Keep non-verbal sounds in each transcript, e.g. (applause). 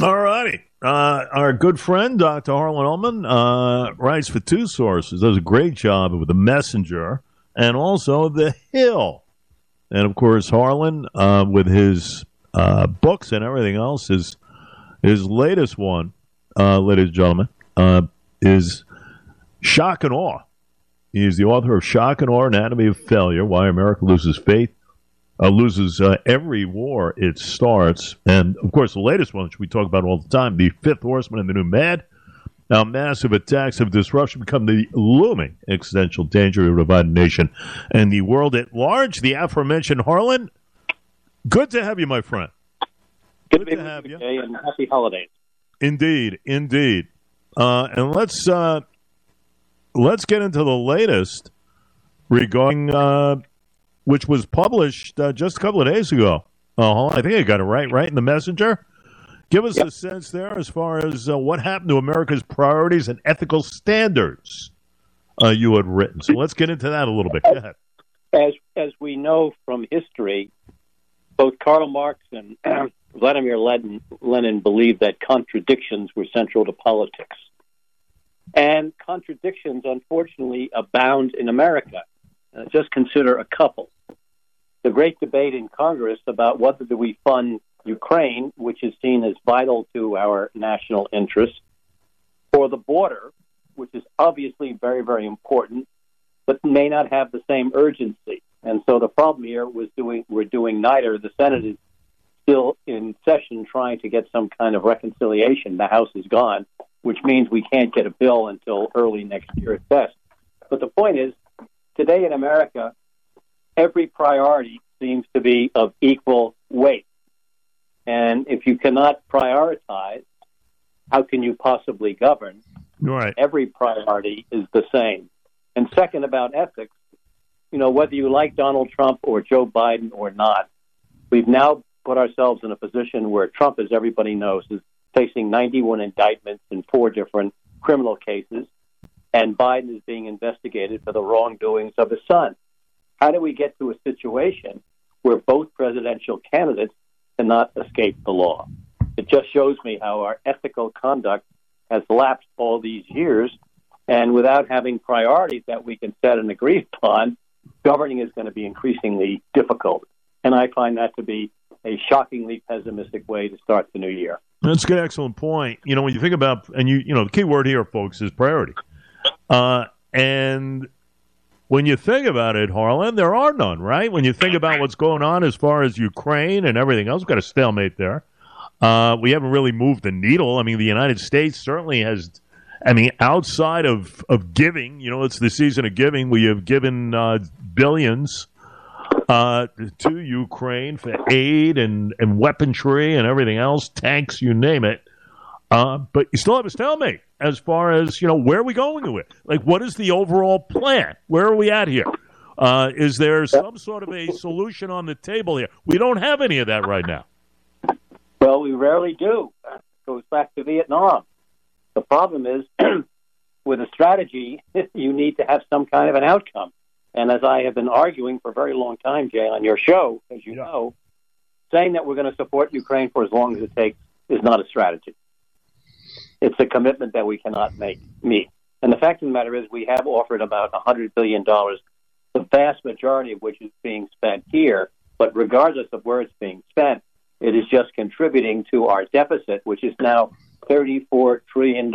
All righty. Uh, our good friend, Dr. Harlan Ullman, uh, writes for two sources, does a great job with The Messenger and also The Hill. And of course, Harlan, uh, with his uh, books and everything else, his, his latest one, uh, ladies and gentlemen, uh, is Shock and Awe. He is the author of Shock and Awe Anatomy of Failure Why America Loses Faith uh, loses uh, every war it starts. And of course, the latest one, which we talk about all the time, the fifth horseman and the new mad. Now, massive attacks of disruption become the looming existential danger of a divided nation and the world at large. The aforementioned Harlan, good to have you, my friend. Good, good to, have you, and happy holidays. Indeed, indeed. Uh, and let's uh, let's get into the latest regarding uh, which was published uh, just a couple of days ago. Uh, I think I got it right, right in the messenger. Give us yep. a sense there as far as uh, what happened to America's priorities and ethical standards uh, you had written. So let's get into that a little bit. Go ahead. As as we know from history, both Karl Marx and (clears throat) Vladimir Lenin, Lenin believed that contradictions were central to politics. And contradictions, unfortunately, abound in America. Uh, just consider a couple the great debate in Congress about whether do we fund Ukraine, which is seen as vital to our national interests, or the border, which is obviously very, very important, but may not have the same urgency. And so the problem here was doing we're doing neither. The Senate is still in session trying to get some kind of reconciliation. The House is gone, which means we can't get a bill until early next year at best. But the point is, today in America, every priority seems to be of equal weight. And if you cannot prioritize, how can you possibly govern? Right. Every priority is the same. And second, about ethics, you know, whether you like Donald Trump or Joe Biden or not, we've now put ourselves in a position where Trump, as everybody knows, is facing 91 indictments in four different criminal cases, and Biden is being investigated for the wrongdoings of his son. How do we get to a situation where both presidential candidates cannot escape the law? It just shows me how our ethical conduct has lapsed all these years, and without having priorities that we can set and agree upon, governing is going to be increasingly difficult. And I find that to be a shockingly pessimistic way to start the new year. That's a good, excellent point. You know, when you think about, and you, you know, the key word here, folks, is priority. Uh, and when you think about it, Harlan, there are none, right? When you think about what's going on as far as Ukraine and everything else, we've got a stalemate there. Uh, we haven't really moved the needle. I mean, the United States certainly has. I mean, outside of, of giving, you know, it's the season of giving. We have given uh, billions uh, to Ukraine for aid and, and weaponry and everything else, tanks, you name it. Uh, but you still have a stalemate as far as you know where are we going with like what is the overall plan? Where are we at here? Uh, is there some sort of a solution on the table here? We don't have any of that right now. Well we rarely do. It goes back to vietnam. The problem is (clears throat) with a strategy (laughs) you need to have some kind of an outcome. And as i have been arguing for a very long time jay on your show as you yeah. know saying that we're going to support ukraine for as long as it takes is not a strategy it's a commitment that we cannot make meet. And the fact of the matter is, we have offered about $100 billion, the vast majority of which is being spent here. But regardless of where it's being spent, it is just contributing to our deficit, which is now $34 trillion,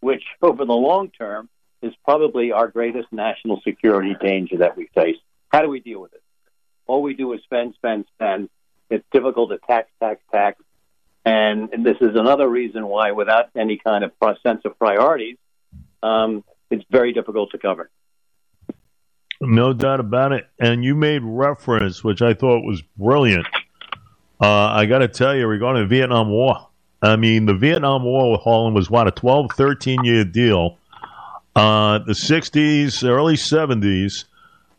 which over the long term is probably our greatest national security danger that we face. How do we deal with it? All we do is spend, spend, spend. It's difficult to tax, tax, tax. And this is another reason why, without any kind of sense of priorities, um, it's very difficult to govern. No doubt about it. And you made reference, which I thought was brilliant. Uh, I got to tell you, regarding the Vietnam War, I mean, the Vietnam War with Harlan was what, a 12, 13 year deal. Uh, the 60s, early 70s,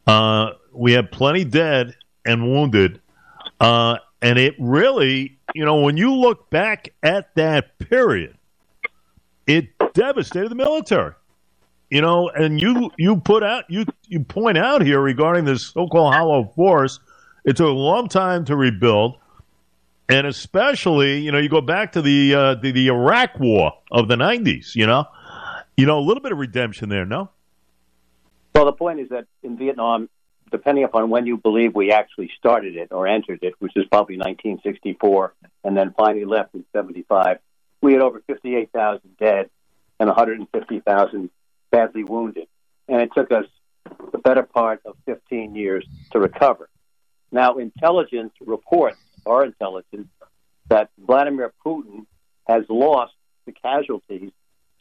uh, we had plenty dead and wounded. Uh, and it really you know, when you look back at that period, it devastated the military. You know, and you you put out you you point out here regarding this so-called hollow force, it took a long time to rebuild, and especially you know you go back to the uh, the, the Iraq War of the '90s. You know, you know a little bit of redemption there. No. Well, the point is that in Vietnam, depending upon when you believe we actually started it or entered it, which is probably 1964, and then finally left in 75, we had over 58,000 dead and 150,000 badly wounded. And it took us the better part of 15 years to recover. Now, intelligence reports, our intelligence, that Vladimir Putin has lost the casualties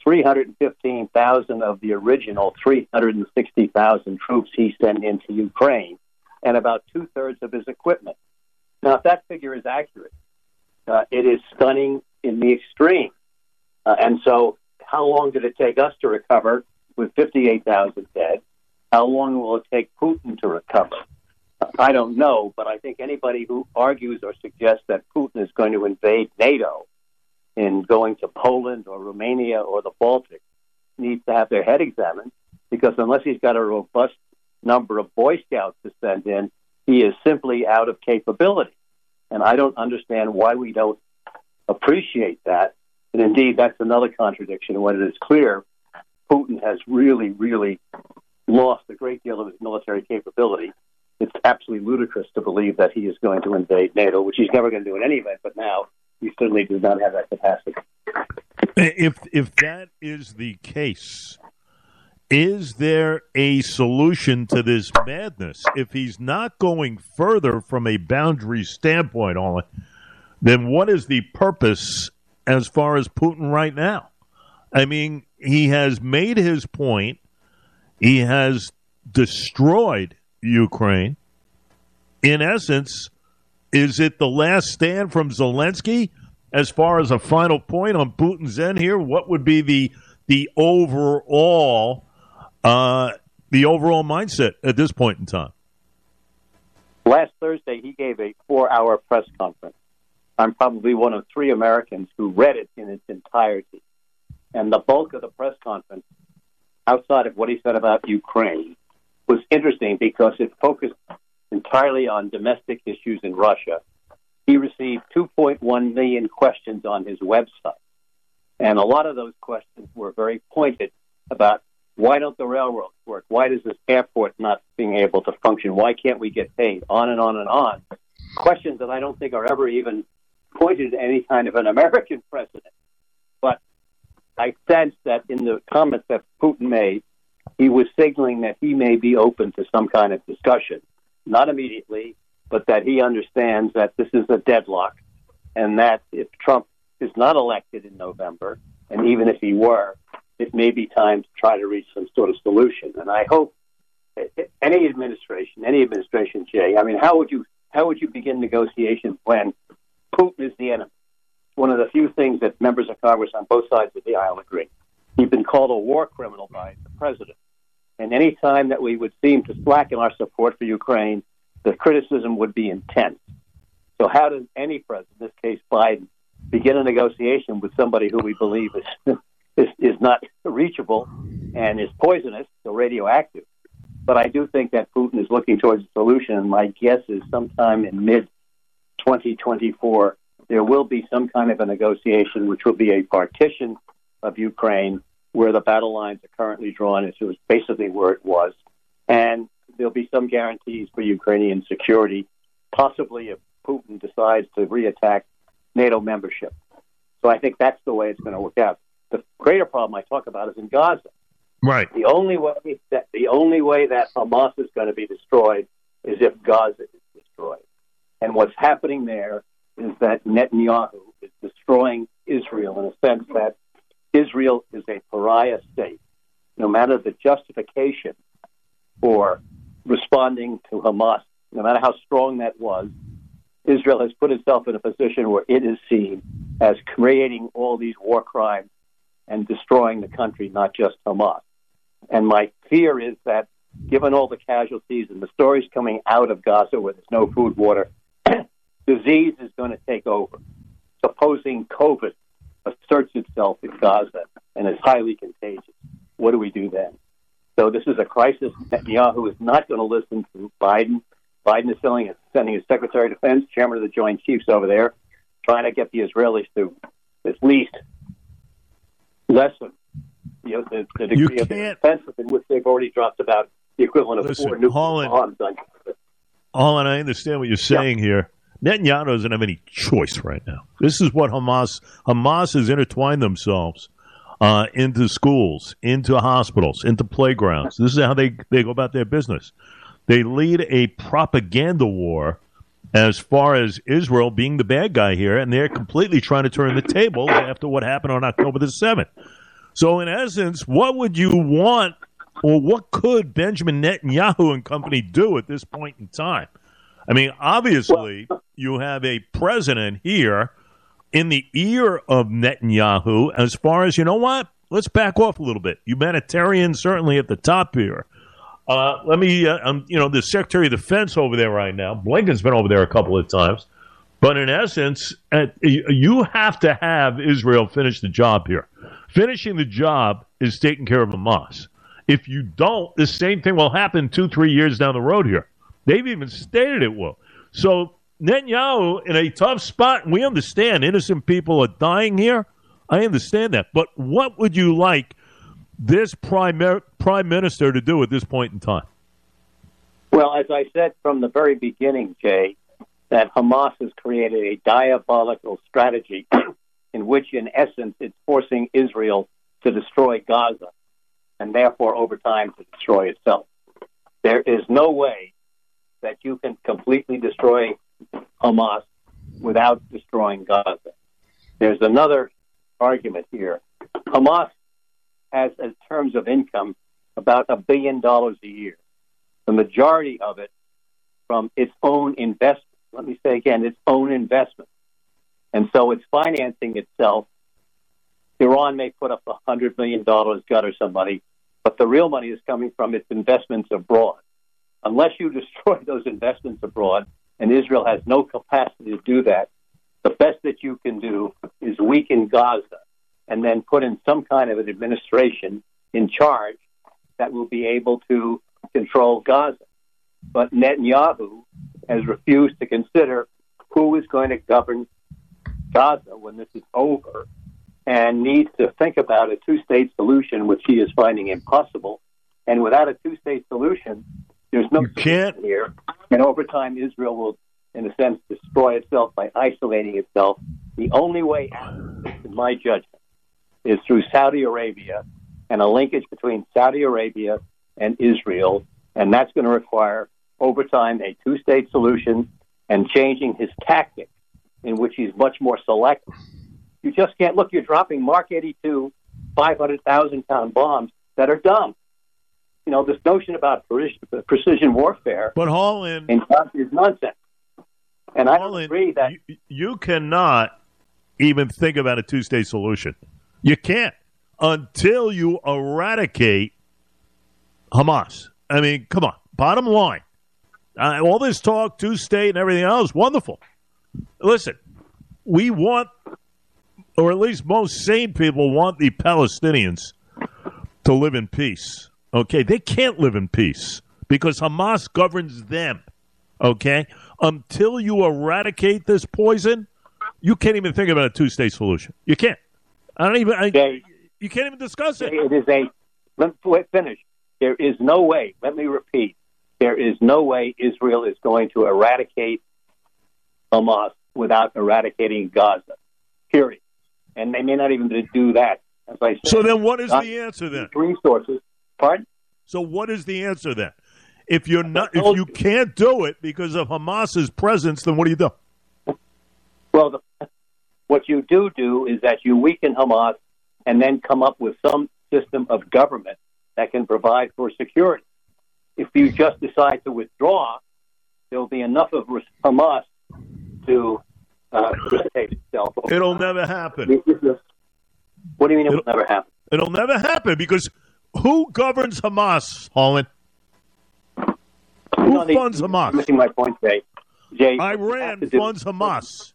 315,000 of the original 360,000 troops he sent into Ukraine and about two thirds of his equipment. Now, if that figure is accurate, uh, it is stunning in the extreme. Uh, and so, how long did it take us to recover with 58,000 dead? How long will it take Putin to recover? I don't know, but I think anybody who argues or suggests that Putin is going to invade NATO in going to Poland or Romania or the Baltic needs to have their head examined because unless he's got a robust number of Boy Scouts to send in, he is simply out of capability. And I don't understand why we don't appreciate that. And indeed, that's another contradiction when it is clear Putin has really, really lost a great deal of his military capability. It's absolutely ludicrous to believe that he is going to invade NATO, which he's never going to do in any event. But now he certainly does not have that capacity. If if that is the case, is there a solution to this madness? If he's not going further from a boundary standpoint, on then what is the purpose as far as Putin right now? I mean, he has made his point. He has destroyed Ukraine. In essence, is it the last stand from Zelensky as far as a final point on Putin's end here? What would be the the overall uh, the overall mindset at this point in time? Last Thursday, he gave a four-hour press conference. I'm probably one of three Americans who read it in its entirety, and the bulk of the press conference, outside of what he said about Ukraine, was interesting because it focused entirely on domestic issues in Russia. He received 2.1 million questions on his website. And a lot of those questions were very pointed about why don't the railroads work? Why does this airport not being able to function? Why can't we get paid? On and on and on. Questions that I don't think are ever even pointed at any kind of an American (laughs) president. But I sense that in the comments that Putin made, he was signaling that he may be open to some kind of discussion not immediately, but that he understands that this is a deadlock and that if Trump is not elected in November, and even if he were, it may be time to try to reach some sort of solution. And I hope any administration, any administration, Jay, I mean, how would you how would you begin negotiations when Putin is the enemy? One of the few things that members of Congress on both sides of the aisle agree. He's been called a war criminal by the president. And any time that we would seem to slacken our support for Ukraine, the criticism would be intense. So, how does any president, in this case Biden, begin a negotiation with somebody who we believe is (laughs) is, is not reachable and is poisonous, so radioactive? But I do think that Putin is looking towards a solution, and my guess is sometime in mid 2024 there will be some kind of a negotiation, which will be a partition of Ukraine where the battle lines are currently drawn. Is basically where it was. And there'll be some guarantees for Ukrainian security, possibly if Putin decides to reattack NATO membership. So I think that's the way it's going to work out. The greater problem I talk about is in Gaza. Right. The only way that the only way that Hamas is going to be destroyed is if Gaza is destroyed. And what's happening there is that Netanyahu is destroying Israel in a sense that Israel is a pariah state. No matter the justification for responding to Hamas, no matter how strong that was, Israel has put itself in a position where it is seen as creating all these war crimes and destroying the country, not just Hamas. And my fear is that given all the casualties and the stories coming out of Gaza where there's no food, water, (clears throat) disease is going to take over. Supposing COVID asserts itself in Gaza and is highly contagious. What do we do then? So this is a crisis. Netanyahu is not going to listen to Biden. Biden is sending his, sending his Secretary of Defense, Chairman of the Joint Chiefs over there. trying to get the Israelis to at least lessen you know, the, the degree of their offensive in which they've already dropped about the equivalent of Listen, four nuclear Harlan- bombs on Harlan, I understand what you're saying here. Netanyahu doesn't have any choice right now. This is what Hamas Hamas has intertwined themselves uh, into schools, into hospitals, into playgrounds. This is how they they go about their business. They lead a propaganda war as far as Israel being the bad guy here, and they're completely trying to turn the table after what happened on October the seventh. So, in essence, what would you want, or what could Benjamin Netanyahu and company do at this point in time? I mean, obviously, you have a president here in the ear of Netanyahu as far as, you know what? Let's back off a little bit. Humanitarian, certainly at the top here. Uh, let me, uh, um, you know, the Secretary of Defense over there right now. Blinken's been over there a couple of times. But in essence, uh, you you have to have Israel finish the job here. Finishing the job is taking care of Hamas. If you don't, the same thing will happen two, three years down the road here. They've even stated it will. So Netanyahu in a tough spot, we understand innocent people are dying here. I understand that. But what would you like this prime, prime minister to do at this point in time? Well, as I said from the very beginning, Jay, that Hamas has created a diabolical strategy (clears throat) in which, in essence, it's forcing Israel to destroy Gaza and therefore, over time, to destroy itself. There is no way that you can completely destroy Hamas without destroying Gaza. There's another argument here. Hamas has, in terms of income, about a billion dollars a year. The majority of it from its own investment. Let me say again, its own investment. And so it's financing itself. Iran may put up a hundred million dollars, Qatar somebody, but the real money is coming from its investments abroad. Unless you (laughs) destroy those investments abroad, and Israel has no capacity to do that, the best that you can do is weaken Gaza and then put in some kind of an administration in charge that will be able to control Gaza. But Netanyahu has refused to consider who is going to govern Gaza when this is over and needs to think about a two state solution, which he is finding impossible. And without a two state solution, there's no You can't- here. And over time, Israel will, in a sense, destroy itself by isolating itself. The only way out, in my judgment, is through Saudi Arabia and a linkage between Saudi Arabia and Israel. And that's going to require, over time, a two state solution and changing his tactic in which he's much more selective. You just can't look, you're dropping Mark 82 500,000 pound bombs that are dumb. You know, this notion about precision, warfare But Harlan, in fact is nonsense. And I don't Harlan, agree that you, you cannot even think about a two state solution. You can't until you eradicate Hamas. I mean, come on. Bottom line. Uh, all this talk, two state and everything else, wonderful. Listen, we want, or at least most sane people want the Palestinians to live in peace. Okay? They can't live in peace because Hamas governs them. Okay? Until you eradicate this poison, you can't even think about a two state solution. You can't. I don't even. I, Jay, you can't even discuss it. it is a. Let me finish. There is no way. Let me repeat. There is no way Israel is going to eradicate Hamas without eradicating Gaza. Period. And they may not even do that. As I said, So then, what is the answer then? resources. Pardon? So what is the answer then? If you're not, if you can't do it because of Hamas's presence, then what do you do? Well, the, what you do do is that you weaken Hamas and then come up with some system of government that can provide for security. If you just decide to withdraw, there will be enough of Hamas to uh, precipitate itself. It'll never happen. What do you mean it will never happen? It'll never happen because who governs Hamas, Harlan? Who No, funds Hamas? missing my point, Jay. Jay, what you have Iran to do- funds Hamas.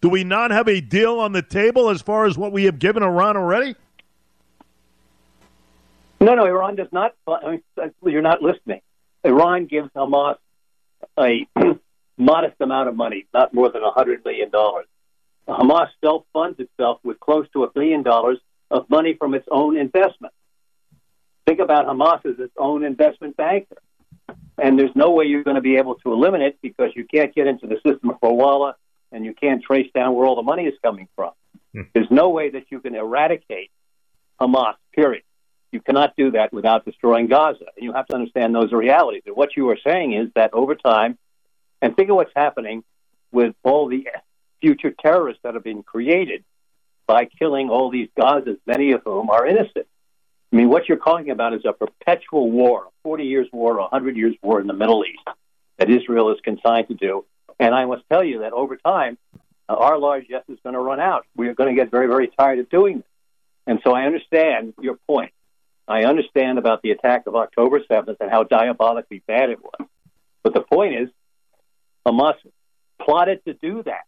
Do we not have a deal on the table as far as what we have given Iran already? No, no, Iran does not. I mean, uh, you're not listening. Iran gives Hamas a (clears throat) modest amount of money, not more than $100 million. Hamas self funds itself with close to a billion dollars of money from its own investment. Think about Hamas as its own investment banker. And there's no way you're going to be able to eliminate it because you can't get into the system hawala and you can't trace down where all the money is coming from. Hmm. There's no way that you can eradicate Hamas, period. You cannot do that without destroying Gaza. And you have to understand those are realities. And what you are saying is that over time, and think of what's happening with all the future terrorists that have been created by killing all these Gazas, many of whom are innocent. I mean, what you're talking about is a perpetual war, a 40 years war, a 100 years war in the Middle East that Israel is consigned to do. And I must tell you that over time, uh, our largesse is going to run out. We are going to get very, very tired of doing this. And so I understand your point. I understand about the attack of October 7th and how diabolically bad it was. But the point is, Hamas plotted to do that.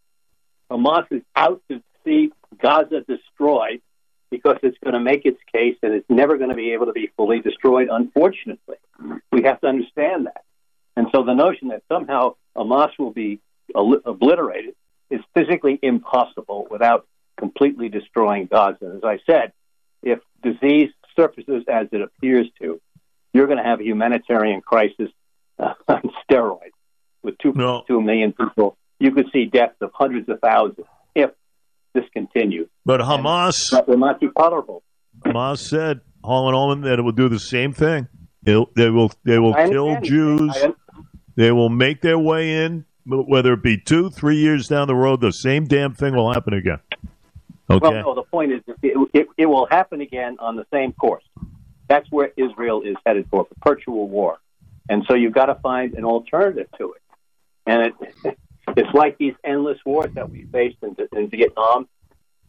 Hamas is out to see Gaza destroyed because it's going to make its case and it's never going to be able to be fully destroyed, unfortunately. We have to understand that. And so the notion that somehow Hamas will be obliterated is physically impossible without completely destroying Gaza. As I said, if disease surfaces as it appears to, you're going to have a humanitarian crisis uh, (laughs) on steroids with 2.2 no. million people. You could see deaths of hundreds of thousands if this continues. But Hamas that will not be tolerable. Hamas said, Harlan Ullman, that it will do the same thing. It'll, they will they will kill Jews. They will make their way in, whether it be two, three years down the road. The same damn thing will happen again. Okay. Well, no. The point is, it, it, it will happen again on the same course. That's where Israel is headed for perpetual war, and so you've got to find an alternative to it. And it, (laughs) it's like these endless wars that we faced in, in Vietnam,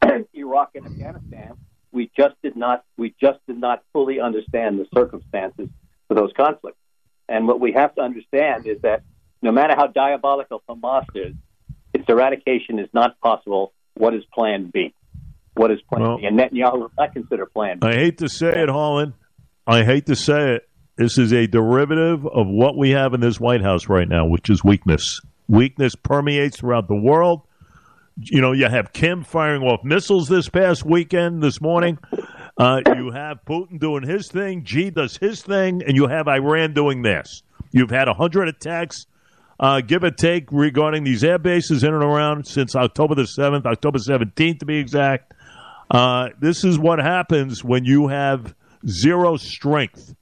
(coughs) Iraq, and Afghanistan. We just did not we just did not fully understand the circumstances for those conflicts. And what we have to understand is that no matter how diabolical Hamas is, its eradication is not possible. What is Plan B? What is Plan well, B? And Netanyahu will not consider Plan B. I hate to say it, Harlan. I hate to say it. This is a derivative of what we have in this White House right now, which is weakness. Weakness permeates throughout the world. You know, you have Kim firing off missiles this past weekend, this morning. Uh, you have Putin doing his thing, Xi does his thing, and you have Iran doing this. You've had 100 attacks, uh, give or take, regarding these air bases in and around since October the 7th, October 17th to be exact. Uh, this is what happens when you have zero strength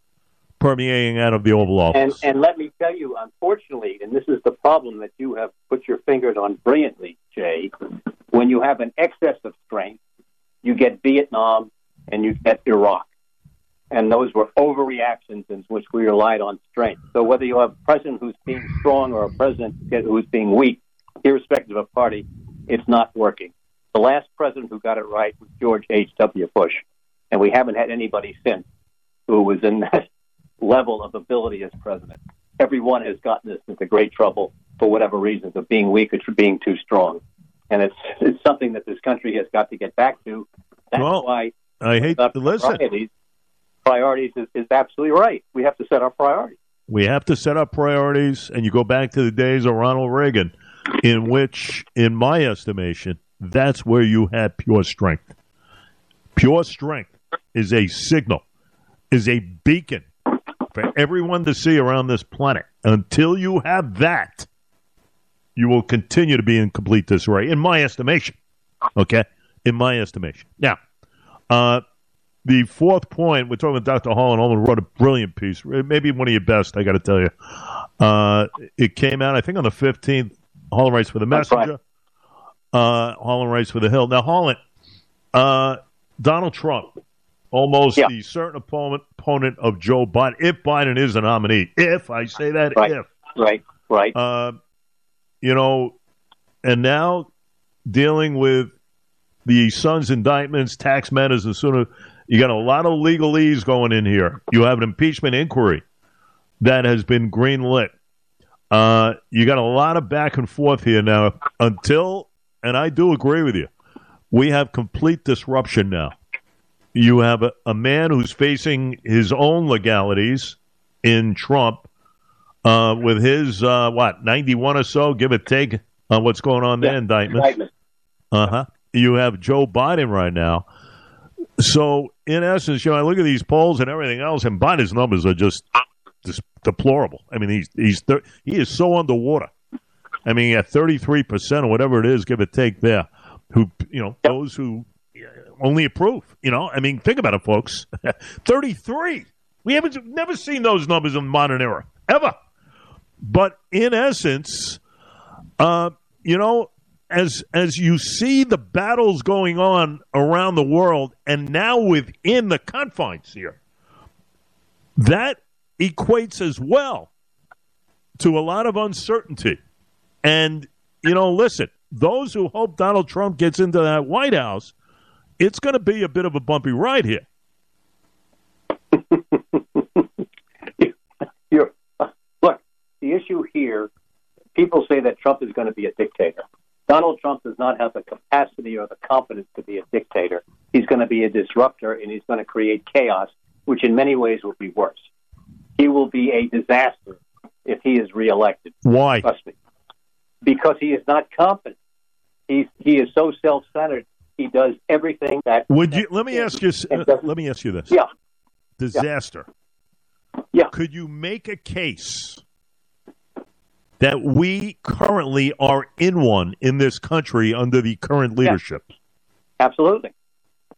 permeating out of the Oval Office. And, and let me tell you, unfortunately, and this is the problem that you have put your fingers on brilliantly, Jay, when you have an excess of strength, you get Vietnam and you get Iraq. And those were overreactions in which we relied on strength. So whether you have a president who's being strong or a president who's being weak, irrespective of party, it's not working. The last president who got it right was George H.W. Bush. And we haven't had anybody since who was in that level of ability as president. Everyone has gotten this into great trouble for whatever reasons of being weak or being too strong. And it's it's something that this country has got to get back to. That's well, why I hate to listen. Priorities, priorities is, is absolutely right. We have to set our priorities. We have to set up priorities, and you go back to the days of Ronald Reagan, in which, in my estimation, that's where you had pure strength. Pure strength is a signal, is a beacon for everyone to see around this planet. Until you have that, you will continue to be in complete disarray, in my estimation. Okay? In my estimation. Now, uh, the fourth point, we're talking with Dr. Harlan Ullman wrote a brilliant piece, maybe one of your best, I got to tell you. Uh, it came out, I think, on the 15th. Harlan writes for the Messenger. Uh, Harlan writes for the Hill. Now, Harlan, uh, Donald Trump almost yeah. the certain opponent, opponent of Joe Biden, if Biden is a nominee. If I say that, right. if right, right, uh, you know, and now dealing with the son's indictments, tax matters, and of you got a lot of legalese going in here. You have an impeachment inquiry that has been greenlit. Uh, you got a lot of back and forth here now until, and I do agree with you, we have complete disruption now you have a, a man who's facing his own legalities in Trump uh, with his, uh, what, 91 or so, give or take, on what's going on there, indictments. Uh huh. You have Joe Biden right now. So, in essence, you know, I look at these polls and everything else, and Biden's numbers are just, just deplorable. I mean, he's he's he is so underwater. I mean, at thirty three percent or whatever it is, give or take, there, who you know, those who only approve. You know, I mean, think about it, folks. (laughs) thirty three. We haven't never seen those numbers in the modern era ever. But in essence, uh, you know, as as you see the battles going on around the world, and now within the confines here, that equates as well to a lot of uncertainty. And you know, listen, those who hope Donald Trump gets into that White House, it's going to be a bit of a bumpy ride here. (laughs) look, the issue here, people say that Trump is going to be a dictator. Donald Trump does not have the capacity or the confidence to be a dictator. He's going to be a disruptor and he's going to create chaos, which in many ways will be worse. He will be a disaster if he is reelected. Why? Trust me. Because he is not competent. He's, he is so self centered. He does everything that. Would you? Let me ask you. Uh, let me ask you this. Yeah. Disaster. Yeah. Could you make a case that we currently are in one in this country under the current leadership? Yeah. Absolutely,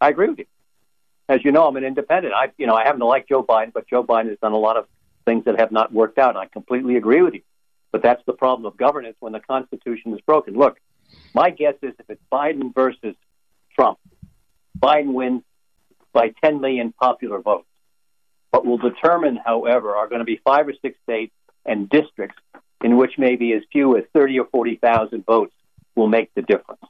I agree with you. As you know, I'm an independent. I, you know, I happen to like Joe Biden, but Joe Biden has done a lot of things that have not worked out. I completely agree with you. But that's the problem of governance when the Constitution is broken. Look, my guess is if it's Biden versus Trump, Biden wins by 10 million popular votes. What will determine, however, are going to be five or six states and districts in which maybe as few as 30 or 40,000 votes will make the difference.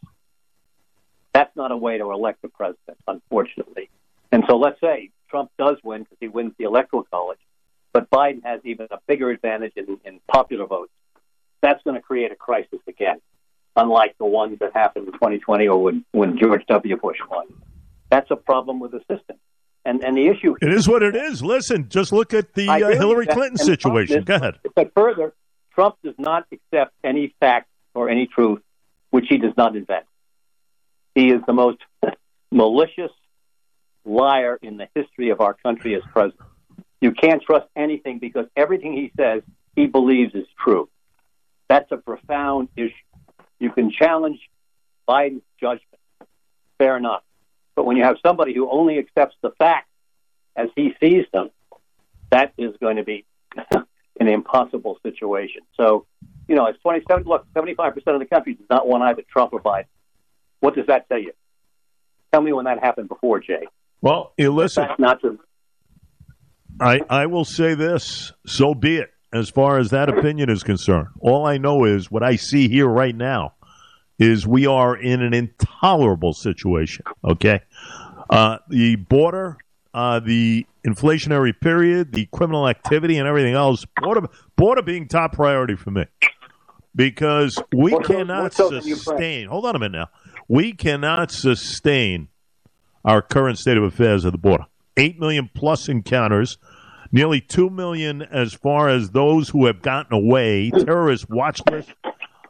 That's not a way to elect a president, unfortunately. And so let's say Trump does win because he wins the electoral college, but Biden has even a bigger advantage in, in popular votes. That's going to create a crisis again, unlike the ones that happened in 2020 or when, when George W. Bush won. That's a problem with the system. And, and the issue. It is what it is. Listen, just look at the uh, Hillary Clinton situation. Go ahead. But further, Trump does not accept any fact or any truth which he does not invent. He is the most (laughs) malicious liar in the history of our country as president. You can't trust anything because everything he says he believes is true. That's a profound issue. You can challenge Biden's judgment, fair enough. But when you have somebody who only accepts the facts as he sees them, that is going to be (laughs) an impossible situation. So, you know, it's 27, look, 75% of the country does not want either Trump or Biden. What does that tell you? Tell me when that happened before, Jay. Well, listen. Not true. I, I will say this, so be it, as far as that opinion is concerned. All I know is what I see here right now is we are in an intolerable situation, okay? Uh, the border uh, the inflationary period, the criminal activity, and everything else, border, border being top priority for me. Because we what cannot sustain, hold on a minute now, we cannot sustain our current state of affairs at the border. 8 million plus encounters, nearly 2 million as far as those who have gotten away, terrorist watch list,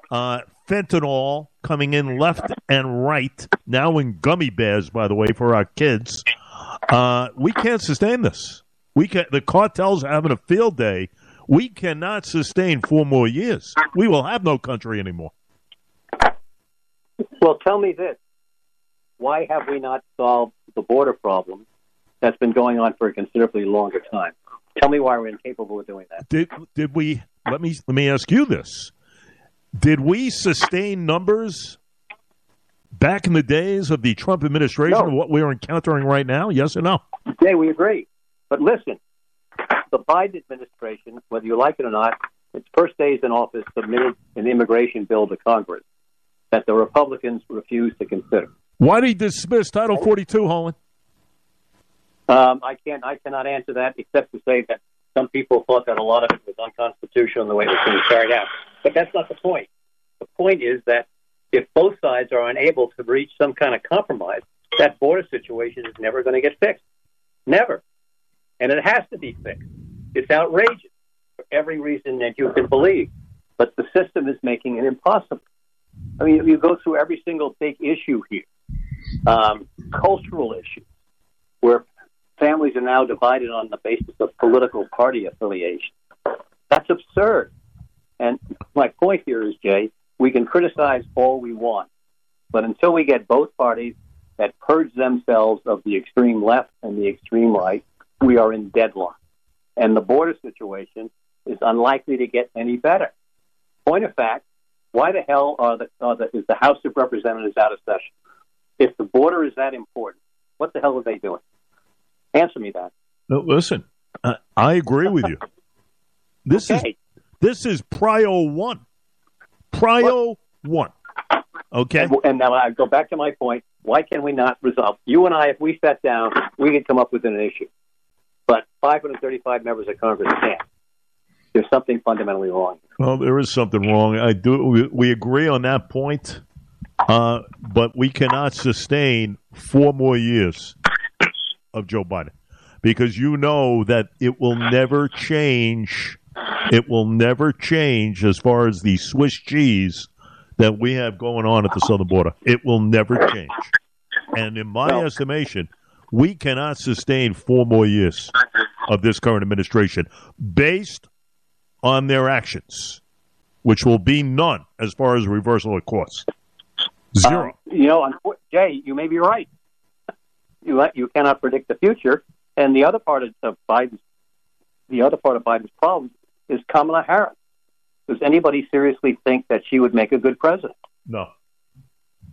uh, fentanyl coming in left and right, now in gummy bears, by the way, for our kids. Uh, we can't sustain this. We can, the cartels are having a field day. We cannot sustain four more years. We will have no country anymore. Well, tell me this: Why have we not solved the border problem that's been going on for a considerably longer time? Tell me why we're incapable of doing that. Did did we? Let me let me ask you this: Did we sustain numbers back in the days of the Trump administration no. of what we are encountering right now? Yes or no? Yeah, we agree. But listen, the Biden administration, whether you like it or not, its first days in office submitted an immigration bill to Congress that the Republicans refused to consider. Why did he dismiss Title 42, Harlan? Um, I can't. I cannot answer that except to say that some people thought that a lot of it was unconstitutional in the way it was being carried out. But that's not the point. The point is that if both sides are unable to reach some kind of compromise, that border situation is never going to get fixed. Never. And it has to be fixed. It's outrageous for every reason that you can believe. But the system is making it impossible. I mean, you go through every single big issue here, um, cultural issues, where families are now divided on the basis of political party affiliation. That's absurd. And my point here is, Jay, we can criticize all we want, but until we get both parties that purge themselves of the extreme left and the extreme right, we are in deadlock. And the border situation is unlikely to get any better. Point of fact, why the hell are the, are the, is the House of Representatives out of session? If the border is that important, what the hell are they doing? Answer me that. No, listen, uh, I agree with you. This okay. is this is prio one. Prio one. Okay. And, and, now I go back to my point. Why can we not resolve? You and I, if we sat down, we could come up with an issue. But 535 members of Congress can't. There's something fundamentally wrong. Well, there is something wrong. I do. We, we agree on that point, uh, but we cannot sustain four more years of Joe Biden because you know that it will never change. It will never change as far as the Swiss cheese that we have going on at the southern border. It will never change. And in my estimation, we cannot sustain four more years of this current administration based on their actions, which will be none as far as reversal of course. Zero. Um, you know, Jay, you may be right. You you cannot predict the future, and the other part of Biden's the other part of Biden's problem is Kamala Harris. Does anybody seriously think that she would make a good president? No.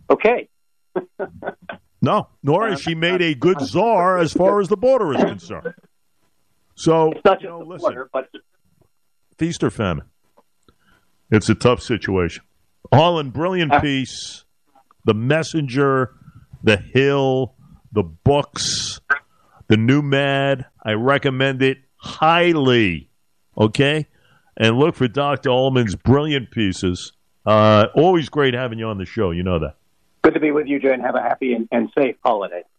Okay. (laughs) no, nor has she made a good czar as far as the border is concerned. So, it's not just you know, the listen, border, but feast or famine. It's a tough situation. Harlan, brilliant ah. piece. The Messenger, The Hill, the books, the new Mad. I recommend it highly. Okay? And look for Dr. Ullman's brilliant pieces. Uh, always great having you on the show. You know that. Good to be with you, Jay, and have a happy and, and safe holiday.